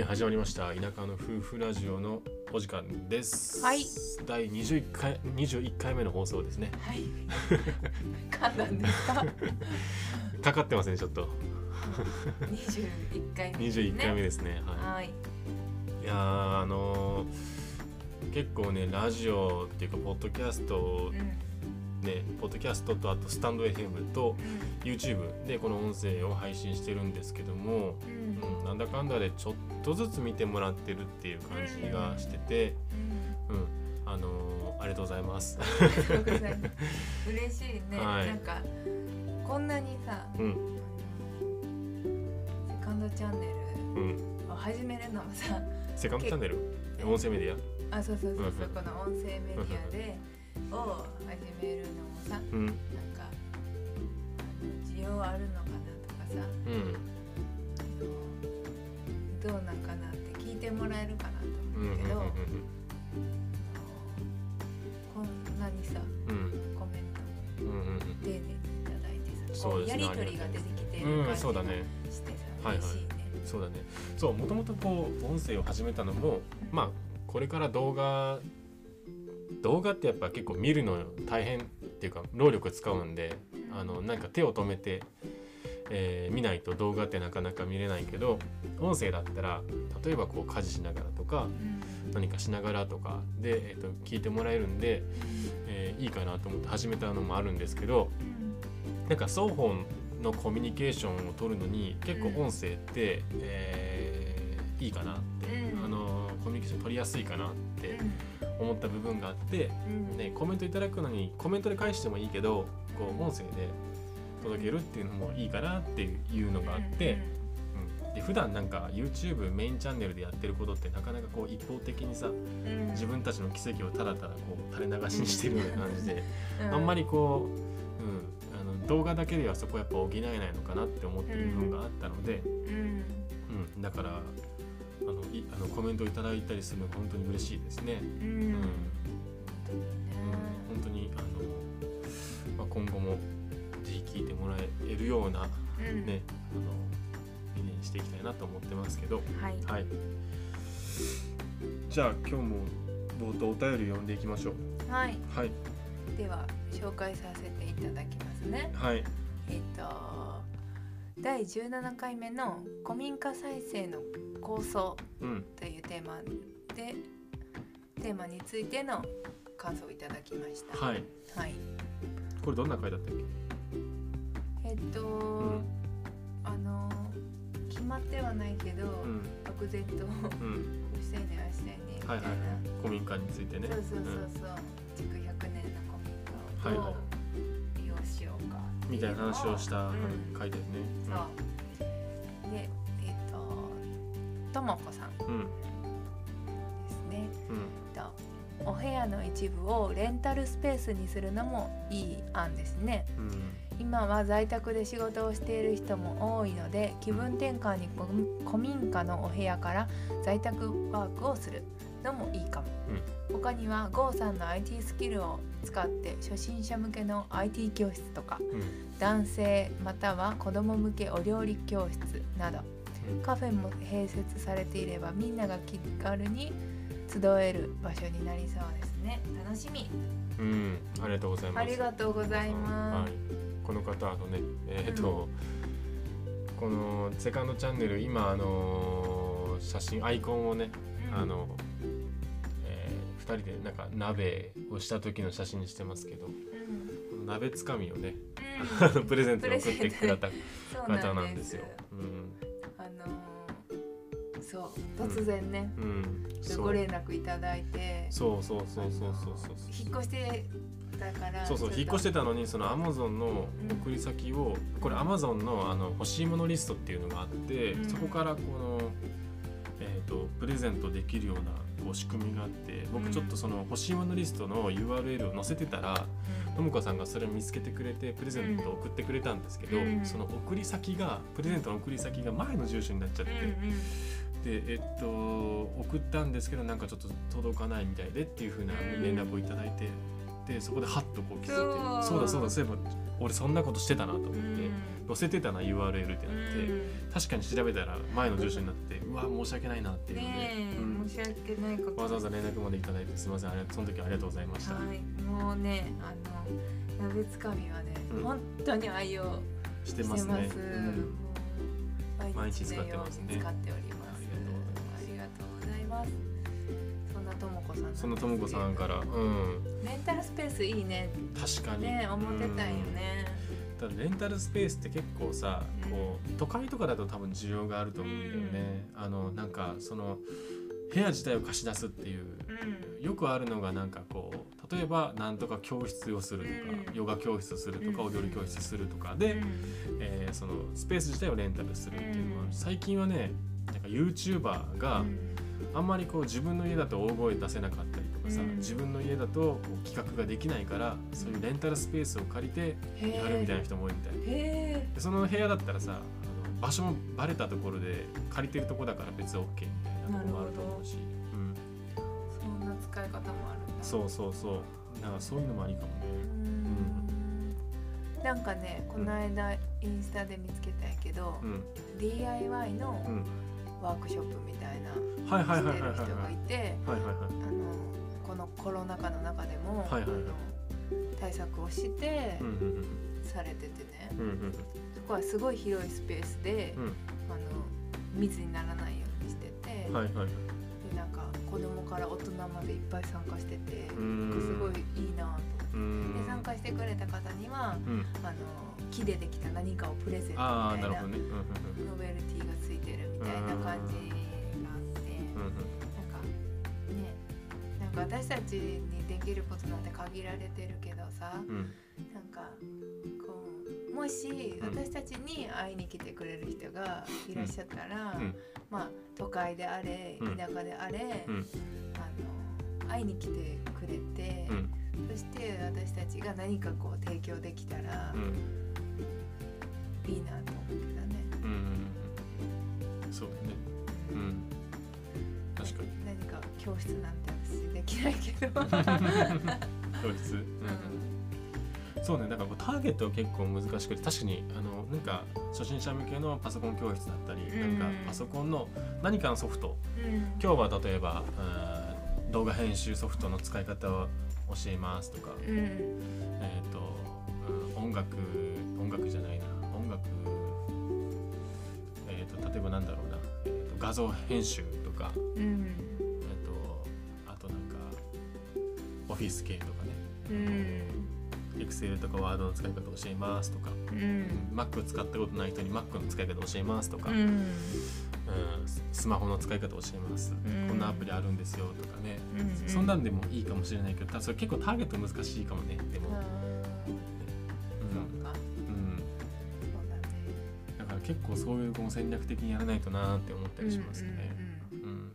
はい始まりました田舎の夫婦ラジオのお時間ですはい第21回21回目の放送ですねはい。噛んだんですか？かかってますねちょっと二十一回目、21回目ですねははい。いいやーあのー結構ねラジオっていうかポッドキャストうん。ねポッドキャストとあとスタンド FM と YouTube でこの音声を配信してるんですけども、うん。うん、なんだかんだでちょっとずつ見てもらってるっていう感じがしてて、うん。うん、あのーありがとうございます。嬉しいね。はいなんかこんなにさ、うん、セカンドチャンネうん、ルを始めるのもさ、セカンドチャンネル？音声メディあそうそうそうそううんこの音声メディアでを始めるのもさ、ア。うん、なんか需要あるのかなとかさ。うん、どうなんかなって聞いてもらえるかなとうん、うん、思うけど、うん、こんなにさうん、コメントもうん、うん、丁寧にいただいてさ、そうですねこうやり取りが出てきてるうん、感じがそうだね。してさ、はいはい嬉しいね。そうだね。そう、もともとこう音声を始めたのも、まあこれから動画動画ってやっぱ結構見るの大変っていうか労力使うんで、あのなんか手を止めて、えー見ないと動画ってなかなか見れないけど、音声だったら例えばこう家事しながらとかうん。何かしながらとかで、えー、と聞いてもらえるんで、えーいいかなと思って始めたのもあるんですけど、なんか双方のコミュニケーションを取るのに結構音声って、えーいいかなって、うん。あのコミュニケーション取りやすいかなってうん。思った部分があって、うん。ね、コメントいただくのにコメントで返してもいいけどこう音声で届けるっていうのもいいかなっていうのがあって、うん、で普段なんか YouTube メインチャンネルでやってることってなかなかこう一方的にさうん。自分たちの奇跡をただただこう垂れ流しにしてるような感じで。うん。あんまりこう、うん、あの動画だけではそこやっぱ補えないのかなって思ってる部分があったので、うん。うん。だからあのいあのコメントいただいたりするのが本当に嬉しいですね。うん聞いてもらえるような、うんねあの理念にしていきたいなと思ってますけど、はいはい。じゃあ今日も冒頭お便り読んでいきましょう。はいはいでは紹介させていただきますねはいえっ、と第17回目の古民家再生の構想うんというテーマでテーマについての感想をいただきました。はいはい。これどんな回だったっけ？えっと、んあの決まってはないけど、うん漠然とこうん。うしたいねああしたいねみたな。はいいはい古民家についてね。そうそうそううんそう。築100年の古民家を利用しようかみたいな話をした、うん書いてるね。そう。でえっとともこさんでうん。うん。すね。うん。とお部屋の一部をレンタルスペースにするのもいい案ですねうん。今は在宅で仕事をしている人も多いので気分転換にこ古民家のお部屋から在宅ワークをするのもいいかも、他には GO さんの IT スキルを使って初心者向けの IT 教室とかうん。男性または子供向けお料理教室などうんカフェも併設されていればみんなが気軽に集える場所になりそうですね楽しみうん。ありがとうございます。ありがとうございますはい。この方あのね、えっ、と、このセカンドチャンネル今あのー写真アイコンをね、うん。あの、えー、2人でなんか鍋をした時の写真にしてますけど、うん。鍋つかみをね、プレゼントで送ってくれた方なんですすよ。うん。あのーそう突然ね、うん。ご連絡いただいて。そうそうそうそうそうそう。引っ越してたからそうそう引っ越しててたのにそのアマゾンの送り先をこれアマゾンのあの欲しいものリストっていうのがあって、うん。そこからこの、えー、とプレゼントできるようなこう仕組みがあって僕ちょっとその欲しいものリストの URL を載せてたらともかさんがそれを見つけてくれてプレゼントを送ってくれたんですけど、うんその送り先がプレゼントの送り先が前の住所になっちゃって、でえっと送ったんですけどなんかちょっと届かないみたいでっていう風な連絡をいただいて、でそこでハッとこう気づいてそう。そうだそうだそういえば俺そんなことしてたなと思って、載せてたな URL ってなって、確かに調べたら前の住所になってうわ申し訳ないなっていうので、うん。申し訳ないこと。わざわざ連絡までいただいてすみませんありがとうその時はありがとうございました、はい。もうねあの鍋つかみはね、うん。本当に愛用してます。ね。もううん毎毎日使ってますね。使っておりますともこさんそのともこさんから。うん。レンタルスペースいいね。確かに。ね思ってたんよね。ただレンタルスペースって結構さうんこう都会とかだと多分需要があると思うんだよね、あのなんかその部屋自体を貸し出すっていう。うん。よくあるのがなんかこう例えばなんとか教室をするとか、うん。ヨガ教室するとか、うん。踊り教室するとか。で、うん。えーそのスペース自体をレンタルするっていうのは、うん。最近はねなんか YouTuber があんまりこう自分の家だと大声出せなかったりとかさ、うん。自分の家だとこう企画ができないからそういうレンタルスペースを借りてへやるみたいな人も多いみたいへでその部屋だったらさあの場所もバレたところで借りてるとこだから別に OK みたいなとこもあると思うし、うん、えそんな使い方もあるんだ。そうそうそう。なんかそういうのもありかもね。うん。なんかねこの間インスタで見つけたんやけど、うん。DIY のうんワークショップみたいなしてる人がいてこのコロナ禍の中でも、はいはいはい。あの対策をしてうんうんされててね、うんうんそこはすごい広いスペースで、うん。あの密にならないようにしてて、うんはいはい。でなんか子供から大人までいっぱい参加してて、すごいいいなとうーん。で参加してくれた方にはうん。あの木でできた何かをプレゼントみたいななるほどね。うんうんノベルティがついてるみたいな感じがあって、うんうんなんかねなんか私たちにできることなんて限られてるけどさうん。うんなんかこうもしうん私たちに会いに来てくれる人がいらっしゃったら、うん。まあ都会であれうん。田舎であれ、うん。あの会いに来てくれて、うん。そして私たちが何かこう提供できたらうん。いいなと思うけどね。うんうんそうだね。うん。確かに。何か教室なんて私できないけど。教室？うんそうね。だからターゲットは結構難しくて確かにあのなんか初心者向けのパソコン教室だったり、うん。なんかパソコンの何かのソフト。うん。今日は例えばあー動画編集ソフトの使い方を教えますとか、うん。えっ、と、うん音楽音楽じゃない画像編集とかうん。えっ、とあとなんかオフィス系とかうん。ね Excel とか Word の使い方を教えますとか、うん。Mac を使ったことない人に Mac の使い方を教えますとか、ううん。ん。ススマホの使い方を教えます、うん。こんなアプリあるんですよとかね、うんそんなんでもいいかもしれないけどたそれ結構ターゲット難しいかもね。でも、結構そういうこう戦略的にやらないとなって思ったりしますね。うんうんうんうん。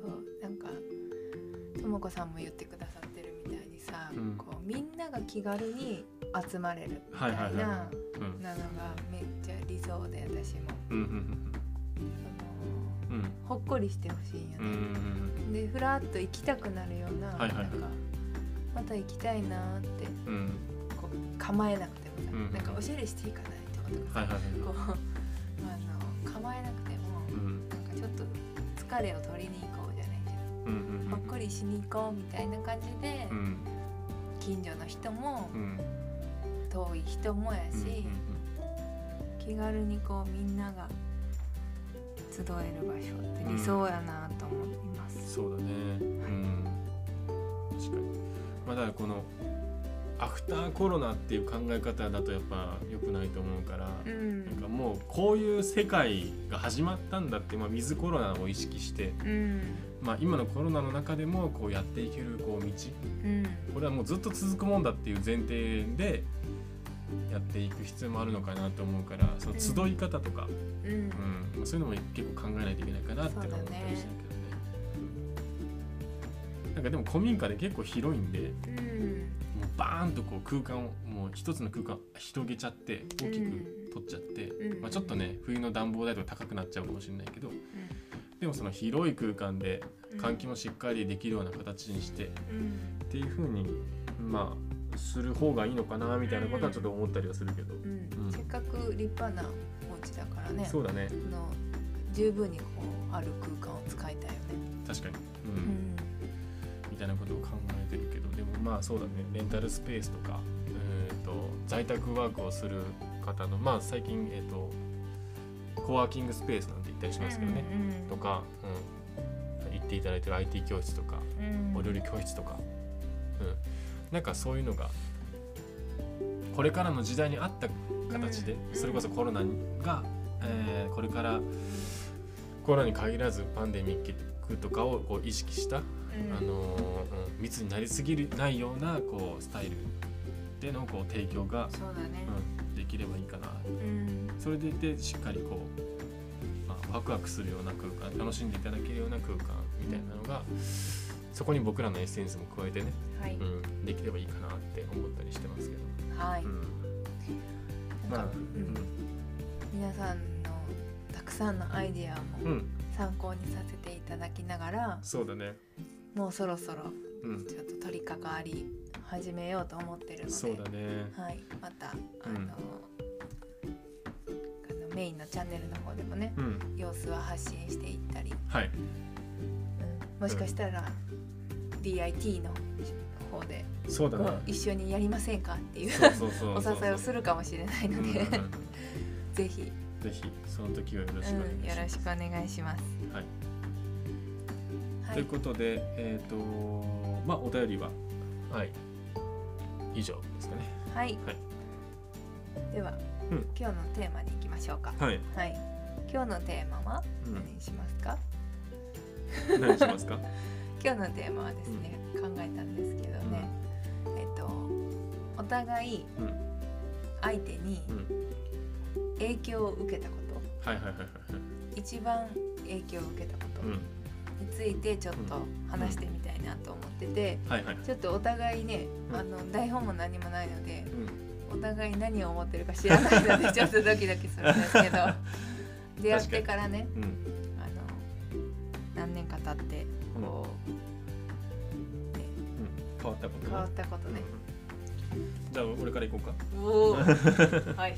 そうなんかともこさんも言ってくださってるみたいにさ、うん。こうみんなが気軽に集まれるみたいななのがめっちゃ理想で私も。うんほっこりしてほしいんようんうん。ね。でふらっと行きたくなるような,、はいはいはい。なんかまた行きたいなーってうん。こう構えなくてもさ、うんなんかおしゃれしていいかないとかさ、はいはいはい。こう あの構えなくても、うん。なんかちょっと疲れを取りに行こうじゃないけど。うんうんほっこりしに行こうみたいな感じで、うん近所の人もうん遠い人もやし、うん。気軽にこうみんなが集える場所って理想やなと思います。そうだね。うん。確かに。まあだこのアフターコロナっていう考え方だとやっぱ良くないと思うから、うん。なんかもうこういう世界が始まったんだって、まあ、ウィズコロナを意識して、うん。まあ、今のコロナの中でもこうやっていけるこう道うん。これはもうずっと続くもんだっていう前提でやっていく必要もあるのかなと思うからその集い方とか、うん。うん。まあ、そういうのも結構考えないといけないかなって思ったりしたけどね。うんなんかでも古民家で結構広いんでうんバーンとこう空間をもう一つの空間広げちゃって大きく取っちゃって、うん。まあ、ちょっとね冬の暖房代とか高くなっちゃうかもしれないけどでもその広い空間で換気もしっかりできるような形にしてうん。っていう風にまあする方がいいのかなみたいなことはちょっと思ったりはするけど、うん。うん。せっかく立派なお家だからねそうだね。の十分にこうある空間を使いたいよね。確かに、ううんん。みたいなことを考えてまあそうだね。レンタルスペースとか、えー、と在宅ワークをする方のまあ最近、えー、とコワーキングスペースなんて言ったりしますけどね、うんとか、うん、行っていただいてる IT 教室とかうん。お料理教室とか、うん、なんかそういうのがこれからの時代に合った形で、うんそれこそコロナが、えーこれからコロナに限らずパンデミックとかをこう意識した、うんあの密になりすぎるないようなこうスタイルでのこう提供が、そうだね。うん、できればいいかなうん。それでいてしっかりこう、まあ、ワクワクするような空間楽しんでいただけるような空間みたいなのが、そこに僕らのエッセンスも加えてね、はい、うん、できればいいかなって思ったりしてますけど、はい、うん、まあなん。か、うん。皆さんのたくさんのアイディアもん、参考にさせていただきながら、そうだね、もうそろそろうん、ちょっと取り掛かり始めようと思ってるので、そうだね、はい、またあの,、うん。あのメインのチャンネルの方でもねうん、様子は発信していったり、はい、うん、もしかしたら DIT の方でそうだね。一緒にやりませんかっていうお誘いをするかもしれないので、ぜひ、ぜひその時はよろしくお願いします。しくお願いします。ということで、えっ、とまあお便りは？はい。以上ですかね。はい、はい。では、うん。今日のテーマに行きましょうか。はい、はい、今日のテーマは？う何にしますか？ん、何しますか？今日のテーマはですね、考えたんですけどね、えっとお互いうん、相手にうん、影響を受けたこと、はいはいはいはいはい。一番影響を受けたこと。うん、についてちょっと話してみたいなと思ってて、はいはい。ちょっとお互いね、うん。あの台本も何もないのでうん、お互い何を思ってるか知らないので ちょっとドキドキするんですけど。出会ってからねうん、あの何年か経ってこう、ね、うん、変わったことね。変わったことね。うん。じゃあ俺から行こうか。はい。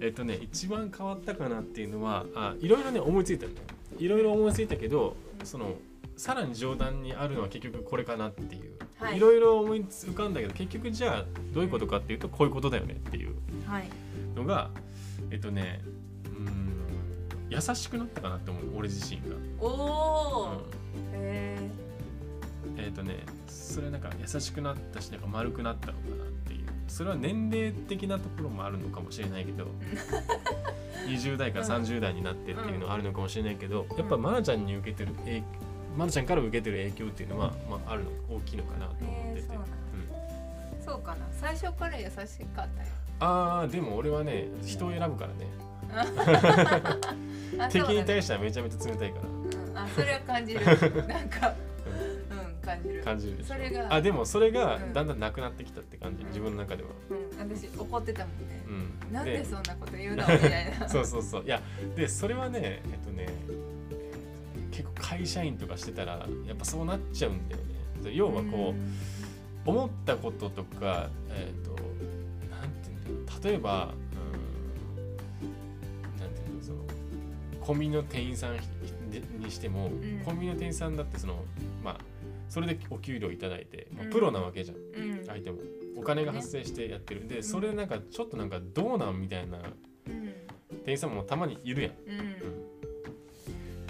えっとね一番変わったかなっていうのはあいろいろね思いついたいろいろ思いついたけどそのさらに上段にあるのは結局これかなっていう、はい。いろいろ思い浮かんだけど結局じゃあどういうことかっていうとこういうことだよねっていう。はい。のがえっとねうーん優しくなったかなって思う。俺自身が。おお、うん。へえっとねそれなんか優しくなったしなんか丸くなったのかなっていう。それは年齢的なところもあるのかもしれないけど 20代から30代になってっていうのはあるのかもしれないけど、やっぱ愛菜ちゃんに受けてる影愛菜ちゃんから受けてる影響っていうのは、まあ、あるの大きいのかなと思ってて、へーそううん。えそうかな。最初から優しかったよ。あーでも俺はね人を選ぶからね。あ敵に対してはめちゃめちゃ冷たいから。うん。あそれは感じる。なんかうん感じる。感じるそれがあでもそれがうん。だんだんなくなってきたって感じ、うん。自分の中では、うん。私怒ってたもんね。うん、なんでそんなこと言うのみたいな。そうそうそう。いやでそれはねえっとね結構会社員とかしてたらやっぱそうなっちゃうんだよね。で要はこう、思ったこととかえっ、となんていうんだろう。例えばうんなんていうのそのコンビニの店員さんでにしても、ん。コンビニの店員さんだってそのまあそれでお給料いただいて、まあうん。プロなわけじゃん。うん。相手もお金が発生してやってる。でそれなんかちょっとなんかどうなんみたいなうん。店員さんもたまにいるやん。う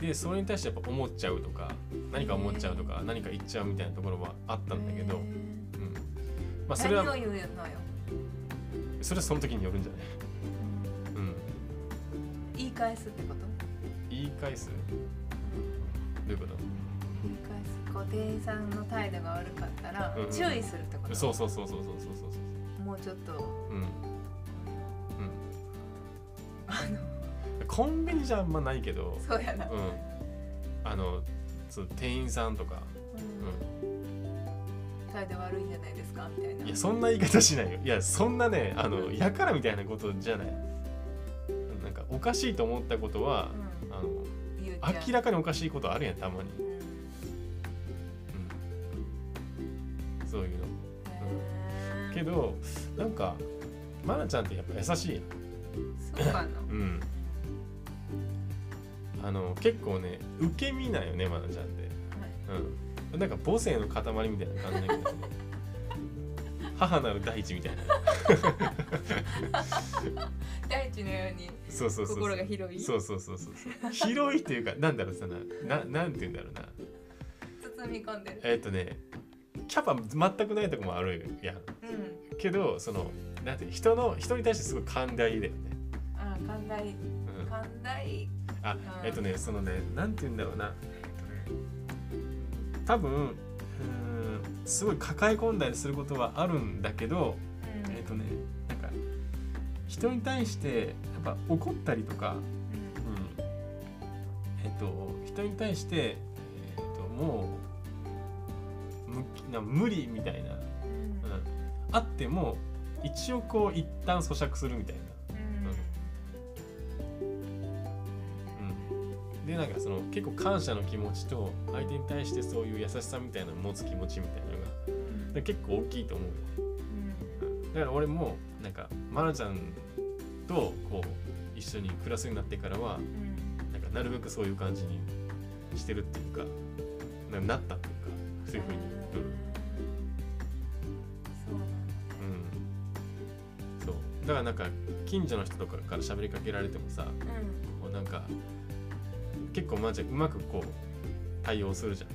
ん。でそれに対してやっぱ思っちゃうとか何か思っちゃうとか何か言っちゃうみたいなところはあったんだけど、うん。まあそれはそれはその時によるんじゃない、うん、言い返すってこと？言い返す？どういうこと？こう店員さんの態度が悪かったらうんうん注意するってこと？そうそうそうそうそうそうそうもうちょっと。そううん。あの。うんコンビニじゃあんまないけど。そうやな。うん。あのそう店員さんとか、うん。態度悪いんじゃないですか？みたいな。いやそんな言い方しないよ。いやそんなねあのやからみたいなことじゃない。なんかおかしいと思ったことは、うん。あの言うちゃう明らかにおかしいことあるやんたまに、どなんかまなちゃんってやっぱ優しいそうかな。うん。あの結構ね受け身なんよねまなちゃんって。うん。なんか母性の塊みたいな感じだけどね。母なる大地みたいな。大地のようにそうそうそう。心が広い？そうそうそうそう。広いっていうかなんだろうさなななんて言うんだろうな。包み込んでる。えーっ、とねキャパ全くないとこもあるやん。うんけどそのなんて人の人に対してすごい寛大だよね、あ寛大。うん、寛大。あうん。えっとねそのねなんて言うんだろうな。多分うーんすごい抱え込んだりすることはあるんだけどうん。えっとねなんか人に対してやっぱ怒ったりとか、うん、えっと人に対してえっともう無理みたいな、あっても一応こう一旦咀嚼するみたいな。うん、でなんかその結構感謝の気持ちと相手に対してそういう優しさみたいなのを持つ気持ちみたいなのが結構大きいと思うよ。うん。だから俺もなんか愛菜ちゃんとこう一緒に暮らすようになってからはうん。なんかなるべくそういう感じにしてるっていうかななったっていうかそういうふうに、そうそうだからなんか近所の人とかから喋りかけられてもさうん。こうなんか結構まあじゃうまくこう対応するじゃん。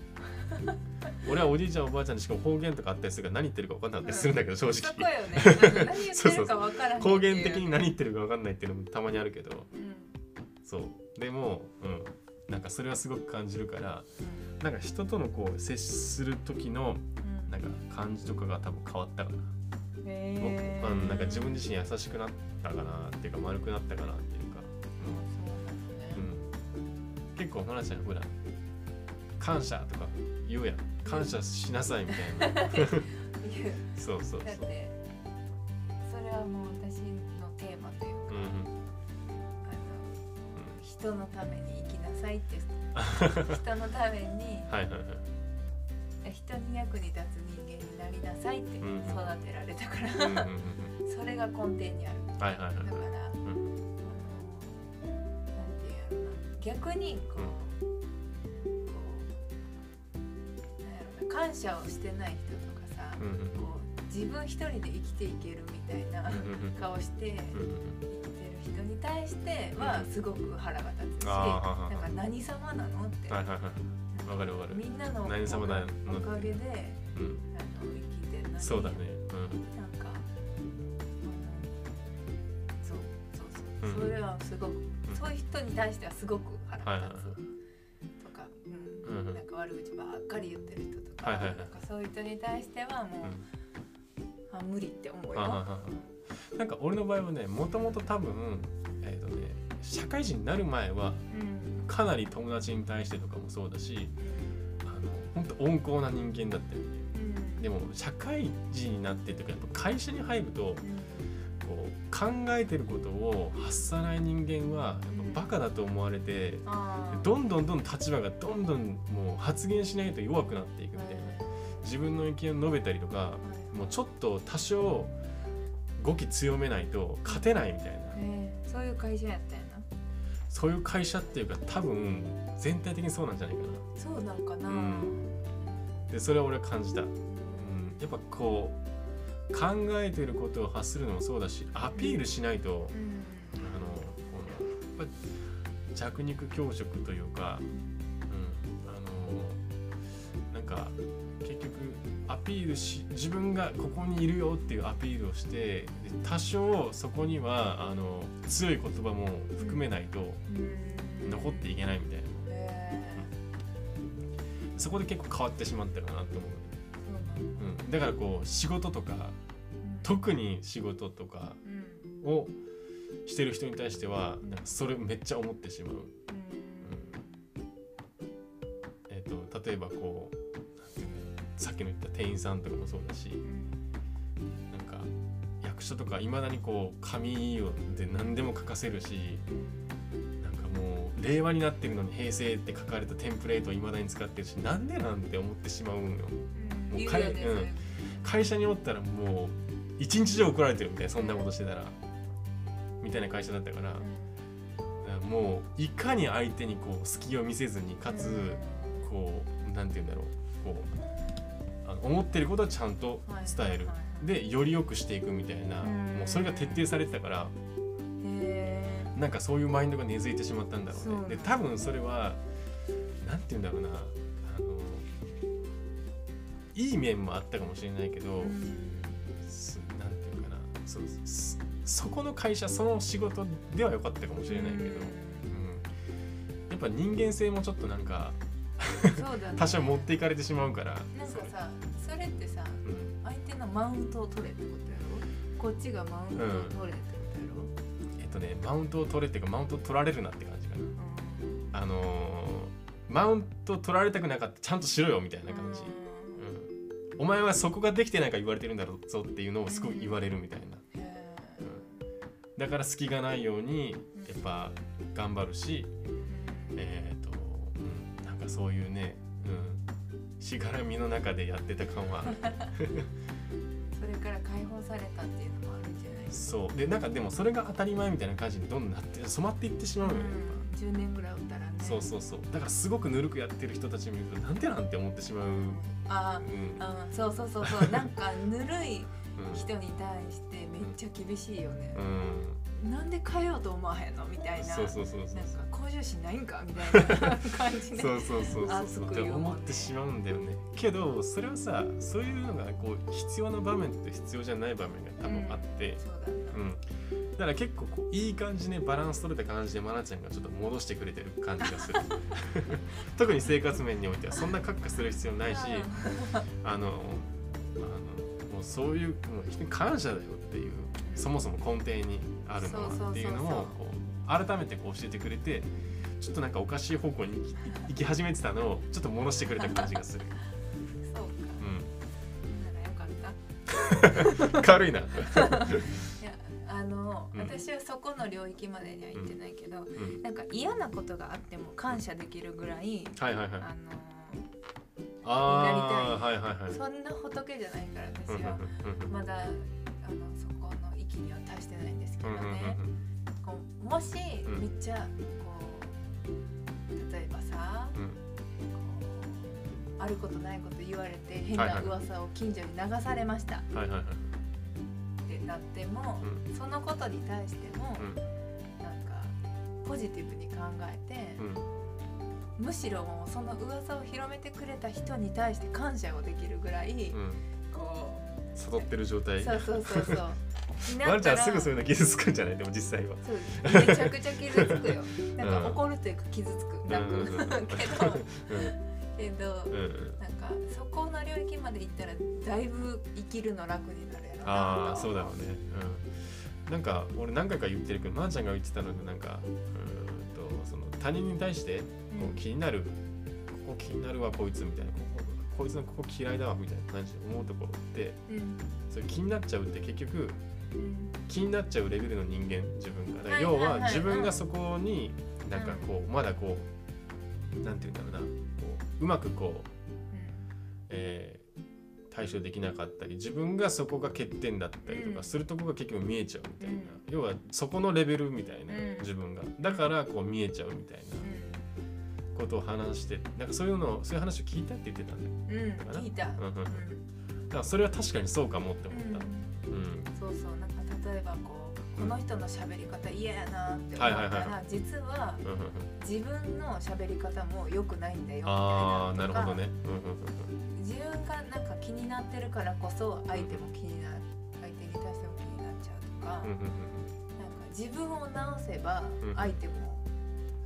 俺はおじいちゃんおばあちゃんにしかも方言とかあったりするから何言ってるか分かんなかったりするんだけど正そこ直よね。何言ってるか分からっていう。方言的に何言ってるか分かんないっていうのもたまにあるけどうん。そう。でもうん。なんかそれはすごく感じるからなんか人とのこう接する時のうん。なんか感じとかが多分変わったかな、僕うんなんか自分自身優しくなったかなっていうか丸くなったかなっていうか、そうなん。結構まなちゃんほら感謝とか言うやん。感謝しなさいみたいな。そうそうそう。だってそれはもう私のテーマというか、うんうん。あの人のために生きなさいって 人のためにはいはいはい。人に役に立つ人なさいってうんうん。育てられたかうんうんら、うん。それが根底にある。うんはいはいはい。だから、あのんなんていうんやろな。逆にこう,、こうなんやろな感謝をしてない人とかさ、うんうんこう自分一人で生きていけるみたいなうんうんうん。顔して生きてうんうん。る人に対してはすごく腹が立つし、なんか何様なのって、はいはいはいわかるわかる。みんなのおかげできてるのにそうだね。なんか、うん、そうそうそう、うん。それはすごく、そういう人に対してはすごく腹はいはいはい。つとか、うん。うんうん。なんか悪口ばっかり言ってる人とか、はいはいはい。なんかそういう人に対してはもう、あ無理って思うよ。あはいはいは。いなんか俺の場合はねもともと多分えっ、とね社会人になる前はうん。かなり友達に対してとかもそうだしあの本当温厚な人間だったよね。うんでも社会人になってというかやっぱ会社に入るとうん。こう考えてることを発さない人間はやっぱバカだと思われてどんどんどんどん立場がどんどんもう発言しないと弱くなっていくみたいな。自分の意見を述べたりとかはい。もうちょっと多少語気強めないと勝てないみたいな。えー。そういう会社やったんやな。そういう会社っていうか多分全体的にそうなんじゃないかな。そうなんかな。うん。でそれは俺は感じた、うん、やっぱこう考えてることを発するのもそうだしアピールしないとうんあのこのやっぱ弱肉強食というか、うん、あのなんか結局アピールし自分がここにいるよっていうアピールをしてで多少そこにはあの強い言葉も含めないとうん。残っていけないみたいな。へそこで結構変わってしまったかなと思う、うなんだからこう仕事とかうん特に仕事とかうんをしてる人に対してはなんかそれめっちゃ思ってしまう。えー、と例えばこうさっきの言った店員さんとかもそうだしうんなんか役所とかいまだにこう紙をで何でも書かせるしなんかもう令和になってるのに平成って書かれたテンプレートをいまだに使ってるしなんでなんて思ってしまうんよ。うんもうかいそういう会社におったらもう一日中怒られてるみたいなそんなことしてたら。みたいな会社だったから。もういかに相手にこう隙を見せずにかつこうなんて言うんだろうこうあの思ってることはちゃんと伝える、でより良くしていくみたいなもうそれが徹底されてたから。なんかそういうマインドが根付いてしまったんだろうね。で多分それはなんて言うんだろうないい面もあったかもしれないけど、うん、なんていうかな。そうそこの会社その仕事では良かったかもしれないけど、うん、やっぱ人間性もちょっとなんか 多少持っていかれてしまうから。なんかさそれってさ、うん、相手のマウントを取れってことやろ？こっちがマウントを取れってことやろ、うん、えっとねマウントを取れっていうかマウントを取られるなって感じかな、あのー、マウント取られたくなかったちゃんとしろよみたいな感じ、お前はそこができてないから言われてるんだろうぞっていうのをすごい言われるみたいな、だから隙がないようにやっぱ頑張るし、えっ、ー、と、うん、なんかそういうね、うん、しがらみの中でやってた感は。それから解放されたっていうのそう。でなんかでもそれが当たり前みたいな感じにどんどんなって染まっていってしまうのよ、うん、10年ぐらいおったらねそうそうそう。だからすごくぬるくやってる人たち見るとなんでなんて思ってしまう。あ、うん、あそうそうそうそう。なんかぬるい人に対してめっちゃ厳しいよね、うん、なんで変えようと思わへんの？みたいな。そうそうそうそうなんか向上心ないんか？みたいな感じでそうそうそうそう。そうって思ってしまうんだよね。けどそれはさそういうのがこう必要な場面と必要じゃない場面が多分あって、うん、そうだうん。だから結構こういい感じねバランス取れた感じで愛菜ちゃんがちょっと戻してくれてる感じがする。特に生活面においてはそんな格好する必要ないしあのそういう人に感謝だよってそもそも根底にあるのはっていうのを改めてこう教えてくれてちょっとなんかおかしい方向に行き始めてたのをちょっと戻してくれた感じがする。そうか。うん。ならよかった。軽いな。いやあの、うん、私はそこの領域までには行ってないけど、うん、なんか嫌なことがあっても感謝できるぐらい、はいはいはい、あのなりたいはいはいはい、そんな仏じゃないからですよまだあのそ域には達してないんですけどね。こうもしめっちゃこう例えばさ、うん、あることないこと言われて変な噂を近所に流されました、ってなっても、うん、そのことに対しても、うん、なんかポジティブに考えて、うん。むしろもうその噂を広めてくれた人に対して感謝をできるぐらい、うん、こう悟ってる状態。そうそうそうそう ワンちゃんすぐそういうの傷つくんじゃない？でも実際は。そうめちゃくちゃ傷つくよ。なんか怒るというか傷つく。泣く、けど、けど、うん、なんかそこの領域まで行ったらだいぶ生きるの楽になるやろああそうだろうね。うん。なんか俺何回か言ってるけどまー、ちゃんが言ってたのでなんかうんとその他人に対してこう気になる、ここ気になるわこいつみたいな。こここいつのここ嫌いだわみたいな感じで思うところって、うん、それ気になっちゃうって結局、うん、気になっちゃうレベルの人間自分が。要は自分がそこになんかこう、まだこうなんて言うんだろうな。こううまくこう、うん、えー、対処できなかったり自分がそこが欠点だったりとかするとこが結局見えちゃうみたいな、要はそこのレベルみたいな、自分が。だからこう見えちゃうみたいな。ことを話してなんかそういうのそういう話を聞いたって言ってたんだよ、うん、聞いた、うん、だからそれは確かにそうかもって思った、うん、うん、そうそう例えばこうこの人の喋り方嫌やなって思ったら、実は自分の喋り方も良くないんだよみたいなあなるほどね、自分がなんか気になってるからこそ相手も気になる相手に対しても気になっちゃうとか、なんか自分を直せば相手も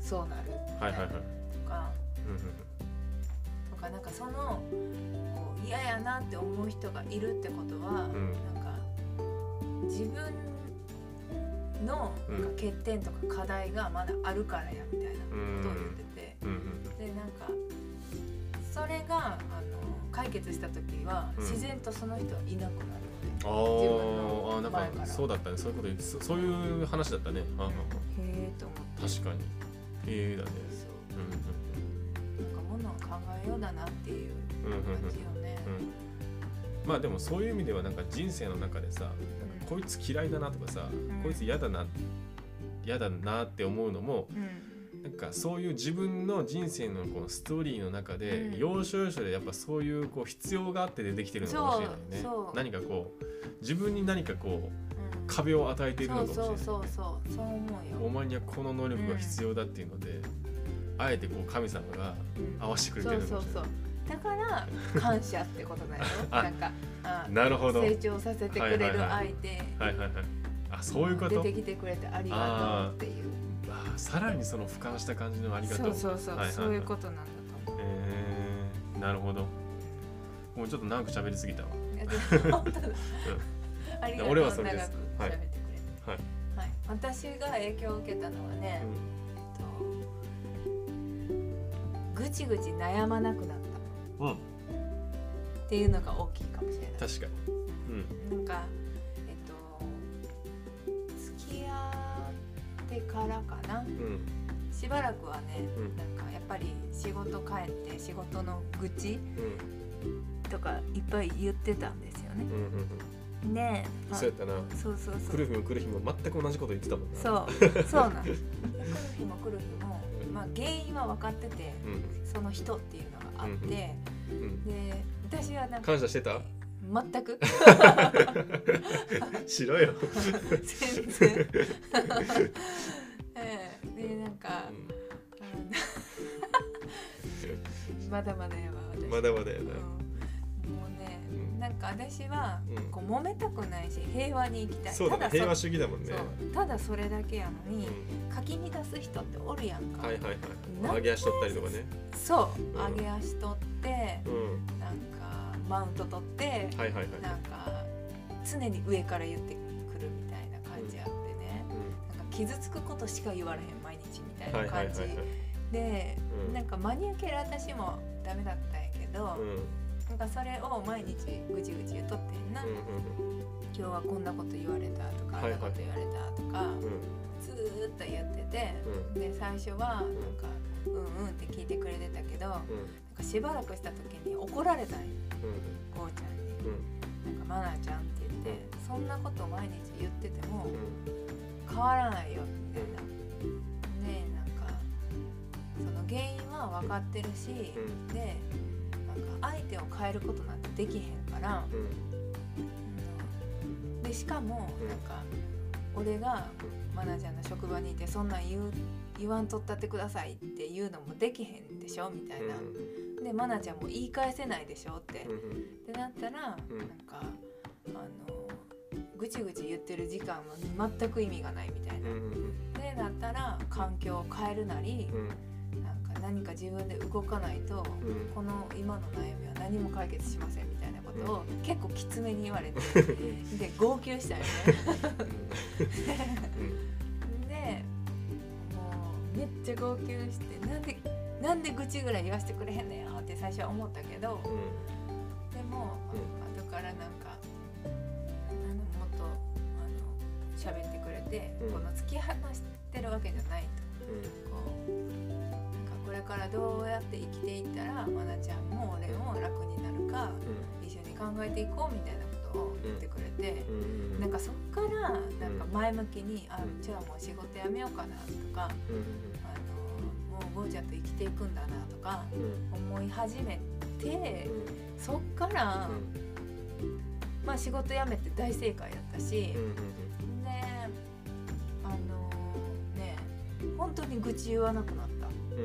そうなるみたいな。はいはい。はいか、とかなんかそのこう嫌やなって思う人がいるってことは、うん、なんか自分の欠点とか課題がまだあるからやみたいなことを言ってて、でなんかそれがあの解決した時は自然とその人はいなくなるって、う。ん、ああなんかそうだったね。そういうことそういう話だったね、へえと思って。確かに。へえだね。そう、うんなんかものは考えようだなっていう感じよね、まあでもそういう意味ではなんか人生の中でさこいつ嫌いだなとかさ、うん。こいつ嫌だな嫌だなって思うのもうん。なんかそういう自分の人生のこのストーリーの中で、うん。要所要所でやっぱそういうこう必要があって出てきてるのかもしれないね。そうそう何かこう自分に何かこううん。壁を与えているのそうかもしれない。そうそうそうそう。思うよお前にはこの能力が必要だっていうので、あえてこう神様がうん。合わせてくれてるのかそうそうもしれそうないだから感謝ってことだよ。あなんかあなるほど。はい成長させてくれる相手。あそういうこと？出てきてくれてありがとうっていう。あーさらにその俯瞰した感じのありがとう。そうそうそう、はいはいはい。そういうことなんだと思う。えー、なるほど。もうちょっと長く喋りすぎたわ。う俺はそれです。長く喋ってくれて。はい、はい、私が影響を受けたのはね、えっとぐちぐち悩まなくなったうん、うん、っていうのが大きいかもしれない。確かに。うん。なんかえっと付き合ってからかな。うん。しばらくはね、うん。なんかやっぱり仕事帰って仕事の愚痴うん。とかいっぱい言ってたんですよね。うんうんうん。ねえ、そうやったな。そうそうそう。来る日も来る日も全く同じこと言ってたもんな。そう。そうなん来る日も来る日も、まあ、原因は分かっててうん。その人っていうのがあって、うん。で私はなんか感謝してた？全く。しろよ、全然。ええ。でなんか、あの まだまだやわ私。まだまだやな。うんか私はうん。こう揉めたくないし平和に生きたい。そうだね。ただ平和主義だもんね。そう。ただそれだけやのに、うかき乱す人っておるやんか、んはいはいはい。揚げ足取ったりとかね。そう、うん。上げ足取ってうん。なんかマウント取って、はいはいはい。なんか常に上から言ってくるみたいな感じあってね、なんか傷つくことしか言われへん毎日みたんはない感じ。はいはいはい。で、うん。なんか真に受ける私もダメだったんやけど、うんなんかそれを毎日ぐちぐち言っとってんな、うん今日はこんなこと言われたとか、はいはい。あんなこと言われたとか、うん。うんずーっと言ってて、うん。で最初はなんか「うんうん」って聞いてくれてたけど、なんかしばらくした時に怒られたんよ。うん。こうちゃんに。うん。なんかマナちゃんって言ってそんなこと毎日言っててもうん。変わらないよみたいな。でなんかその原因は分かってるし、うん。でか相手を変えることなんてできへんから、うん。うんでしかもうん。なんか俺がマナちゃんの職場にいてそんなん言う言わんとったってくださいっていうのもできへんでしょみたいな。でマナちゃんも言い返せないでしょって。うんってなったら、うん。なんかあのぐちぐち言ってる時間は全く意味がないみたいな。うんうんでなったら環境を変えるなり、う何か自分で動かないと、うん。この今の悩みは何も解決しませんみたいなことを結構きつめに言われて、で号泣したよね。でもうめっちゃ号泣してなんでなんで愚痴ぐらい言わせてくれへんねんよって最初は思ったけど。でも、後からなんかもっとあの喋ってくれて、うん。この突き放してるわけじゃないと。こうこれからどうやって生きていったらまなちゃんも俺も楽になるか一緒に考えていこうみたいなことを言ってくれて、うん。なんかそっからなんか前向きに、あじゃあもう仕事辞めようかなとか、あのもうゴーちゃんと生きていくんだなとか思い始めて。そっから、まあ仕事辞めて大正解だったし、であのね本当に愚痴言わなくなっ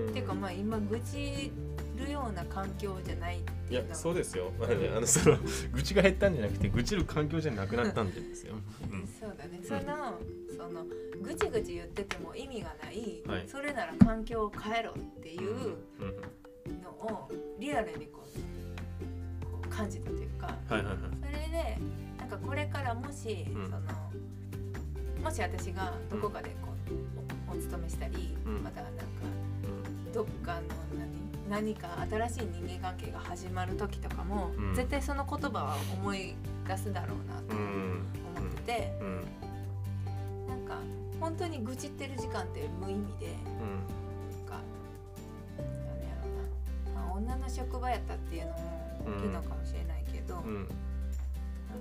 た、っていうかまあ今愚痴るような環境じゃないっていやそうですよ、まあね、あのその愚痴が減ったんじゃなくて愚痴る環境じゃなくなったんで。すよ、うんそうだねそのそのぐちぐち言ってても意味がない、はい。それなら環境を変えろっていううん。のをリアルにこうこう感じたというか、はいはいはい。それでなんかこれからもし、うん。そのもし私がどこかでこう、おお勤めしたり、うん。またなんかどっかの何何か新しい人間関係が始まる時とかも、うん。絶対その言葉は思い出すだろうなとうん思ってて、うん。なんか本当に愚痴ってる時間って無意味でなんかなんやろうな、まあ、女の職場やったっていうのも大きいのかもしれないけど、うん。うん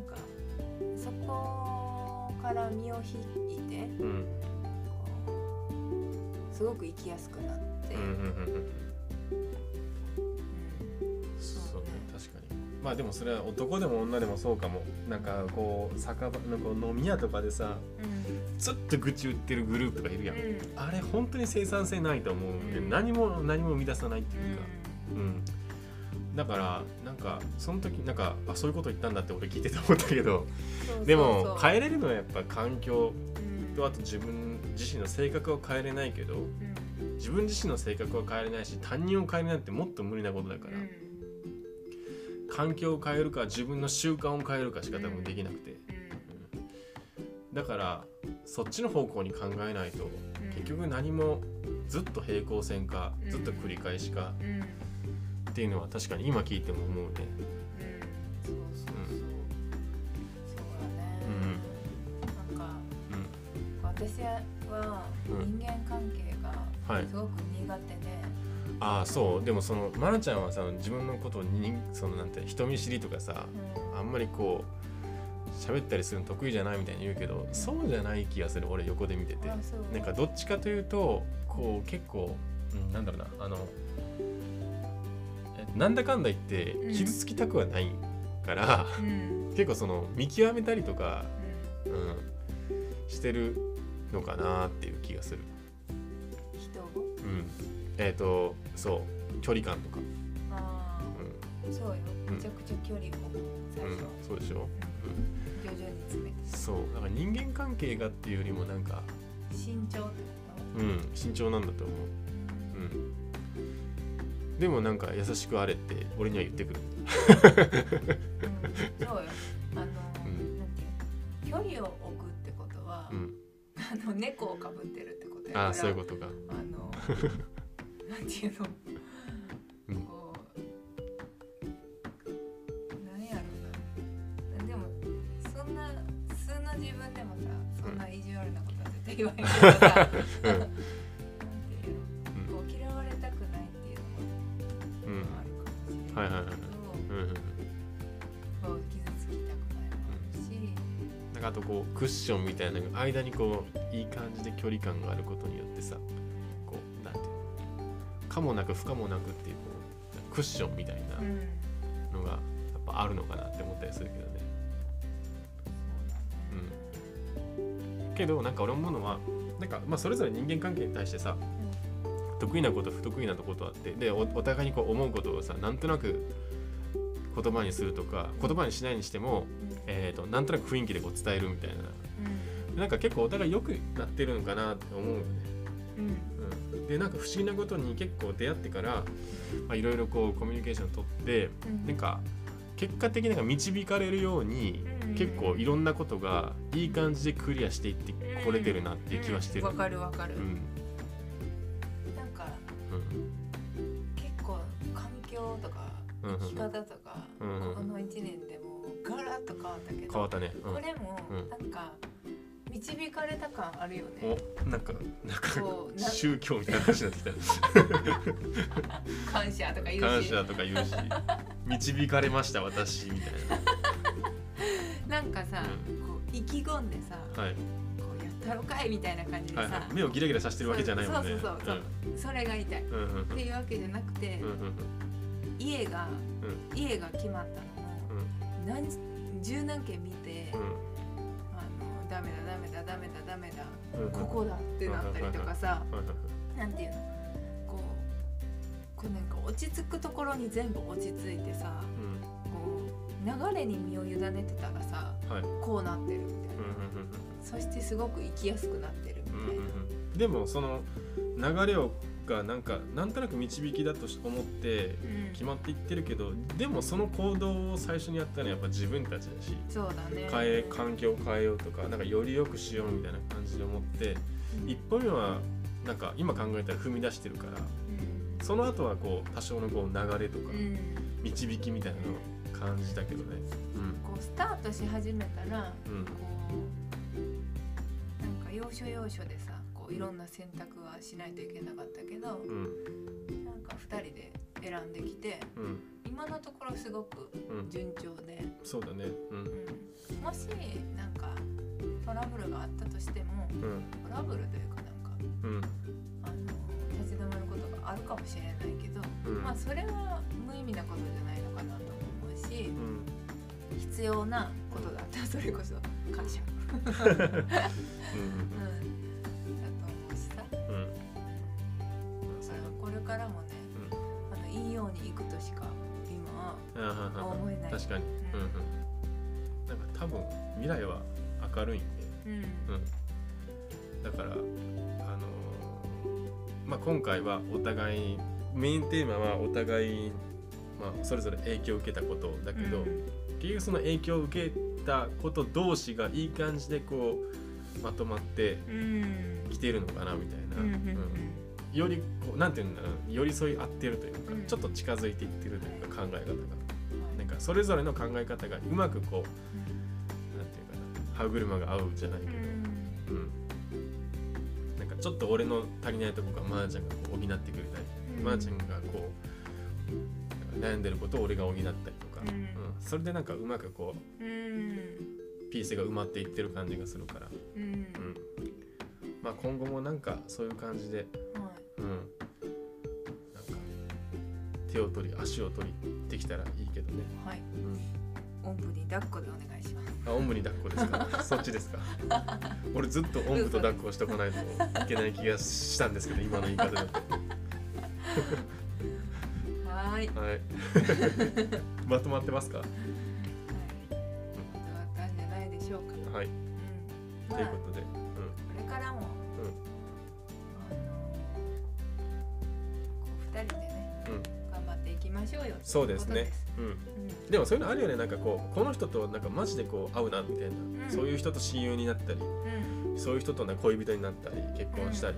かそこから身を引いてうん。こうすごく生きやすくなって、うんう。んうんうんうん。そうね。確かに。まあでもそれは男でも女でもそうかも。なんかこう酒場のこう飲み屋とかでさうん。ずっと愚痴言ってるグループとかいるやん、うん。あれ本当に生産性ないと思うんで、うん。何も何も生み出さないってういうか、うん。だからなんかその時なんかあそういうこと言ったんだって俺聞いてて思ったけど。んでも変えれるのはやっぱ環境うん。とあと自分自身の性格を変えれないけど。うん自分自身の性格を変えれないし他人を変えれないってもっと無理なことだから、うん。環境を変えるか自分の習慣を変えるかしか多分できなくて、だからそっちの方向に考えないとうん。結局何もずっと平行線かうん。ずっと繰り返しかっていうのは確かに今聞いても思うね。そうそうそう、うん。そうだね、なんかうん。私はうん人間関係がはい。すごく苦手で、ああそう。でもその愛菜ちゃんはさ自分のことをにそのなんて人見知りとかさうん。あんまりこう喋ったりするの得意じゃないみたいに言うけどそうじゃない気がする俺横で見てて。なんかどっちかというとこう結構、うん、なんだろうなあのえなんだかんだ言ってうん。傷つきたくはないから、うん。結構その見極めたりとか、うん。うん、してるのかなっていう気がする。えっ、とそう距離感とか、ああ、そうよ。うん。めちゃくちゃ距離を最うん初、、そうでしょ、うん。徐々に詰めて。そう。だから人間関係がっていうよりもなんか、慎重ってこうん、慎重なんだと思う、と、うん、でもなんか優しくあれって俺には言ってくる。うん。そうよ。あの、うん。なんていう距離を置くってことは、うん。あの猫をかぶってるってことやから。ああそういうことか。あの なんていうの、うん。こうなんやろうな。でもそんな素の自分でもさそんな意地悪なことは絶対言わへんけどさ、うん。なんていうの？こう嫌われたくないっていうのうんもあるかもしれはいはいはいうん傷つきたくないもあるし、なんかあとこうクッションみたいな間にこういい感じで距離感があることによってさかもなく不可もなくっていうこうクッションみたいなうん。のがやっぱあるのかなって思ったりするけどね。けどなんか俺思うのはなんかまあそれぞれ人間関係に対してさ得意なこと不得意なことあってでおお互いにこう思うことをさなんとなく言葉にするとか言葉にしないにしても、えー、となんとなく雰囲気でこう伝えるみたいな。うん。なんか結構お互い良くなってるのかなって思うよね。でなんか不思議なことに結構出会ってからまあいろいろこうコミュニケーション取ってうん。なんか結果的になんか導かれるようにうん。結構いろんなことがいい感じでクリアしていってこれてるなっていう気はしてる。わかるわかる、うん。なんかうん。結構環境とか生き方とか、この1年でもガラッと変わったけど変わったね。うん。これもうん。なんか導かれた感あるよね、おなんかなんかこうな宗教みたいな話になってき感謝とか言た。うし。感謝とか言うし。導かれました私みたいな。んかさ、うこう意気込んでさ、な。はい。こうやったろかいみたいな感じでさ、はいはい。目をギラギラさせてるわけじゃないもんね。そうそうそうそれが痛いっうんうんうん。ていうわけじゃなくて、うんうん家が、家が決まったのもうん。何十何件見て、うんダメだダメだダメだダメだ、うんうん。ここだってなったりとかさ、はいはいはいなんていうの？こうこうなんか落ち着くところに全部落ち着いてさこう流れに身を委ねてたらさうんはい。こうなってるみたいな、そしてすごく生きやすくなってるみたいな、でもその流れをがなんかなんとなく導きだと思ってうん。決まっていってるけどでもその行動を最初にやったのはやっぱ自分たちだしそうだね。変え環境を変えようとかなんかより良くしようみたいな感じで思ってうん。一歩目はなんか今考えたら踏み出してるからうん。その後はこう多少のこう流れとかうん。導きみたいなのを感じたけどね。こうスタートし始めたらうんうん。こうなんか要所要所でさこういろんな選択はしないといけなかったけどうん。なんか2人で選んできてうん。今のところすごくうん。順調で、そうだね。うん。うん、もしなんかトラブルがあったとしてもうん。トラブルというかなんかうん。あの立ち止まることがあるかもしれないけど、うん。まあそれは無意味なことじゃないのかなと思うしうん。必要なことだった。らそれこそ感謝、うん、からもねあのいいようにいくとしか今あは思えない。確かに。うん。うんなんか多分未来は明るいんで。うん。うん。だからあのーまあ今回はお互いメインテーマはお互いまあそれぞれ影響を受けたことだけど、うん。結局その影響を受けたこと同士がいい感じでこうまとまってうん。きてるのかなみたいな、うん。うんよりこうなんていうんだろう寄り添い合ってるというか、うん。ちょっと近づいていってるというか考え方がなんかそれぞれの考え方がうまくこうなんていうかな歯車が合うじゃないけど、うん。なんかちょっと俺の足りないとこがまーちゃんがこう補ってくれたり、まーちゃんがこう悩んでることを俺が補ったりとか、うん。うん。それでなんかうまくこううん。ピースが埋まっていってる感じがするから、うん。うん。まあ、今後もなんかそういう感じで、手を取り足を取りできたらいいけどね、はい。うん、おんぶに抱っこでお願いします。あおんぶに抱っこですか？そっちですか？俺ずっとおんぶと抱っこをしとかないといけない気がしたんですけど今の言い方だと。は いはい。はい。まとまってますか？そうですね。うん。でもそういうのあるよね。なんかこうこの人となんかマジでこう合うなみたいな、ん。そういう人と親友になったりうん。うんそういう人とね恋人になったり結婚したり、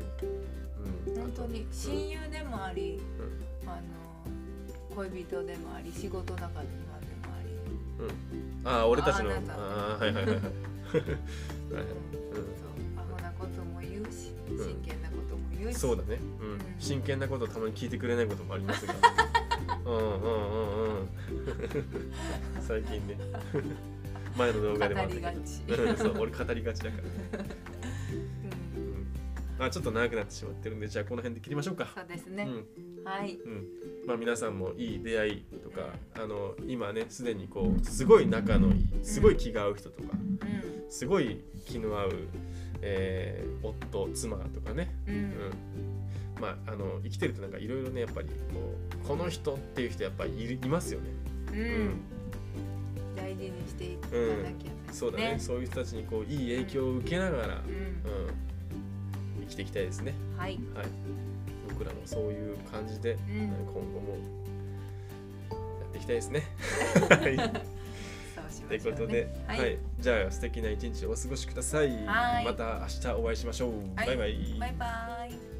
うん。本当に親友でもあり、うあの恋人でもあり仕事仲間でもあり、うん、ああ俺たちの。あああなたあはいはいはいはいはい。はい。そう。アホなことも言うしん。真剣なことも言うし、そうだね、うん。うん。真剣なことたまに聞いてくれないこともありますがうんうんうんうん。最近ね。前の動画でもあったけど。そう俺語りがちだから、うん。うん、まあちょっと長くなってしまってるんでじゃあこの辺で切りましょうか。そうですね、うん。はい。うん。まあ、皆さんもいい出会いとかあの今ねすでにこうすごい仲のいいすごい気が合う人とかうすごい気の合う、えー夫妻とかね、ん。ううんん。まあ、あの生きてるとなんかいろいろねやっぱりこうこの人っていう人やっぱりいますよね。うん、うん。大事にしていかなきゃね、そうだね。そういう人たちにこういい影響を受けながら、うん。うん、生きていきたいですね。はい、はい、僕らもそういう感じでう今ん、後もやっていきたいですね。とい。うことで、ははいい、じゃあ素敵な一日をお過ごしください。はい。また明日お会いしましょう。はい。バイバイ。バイバイ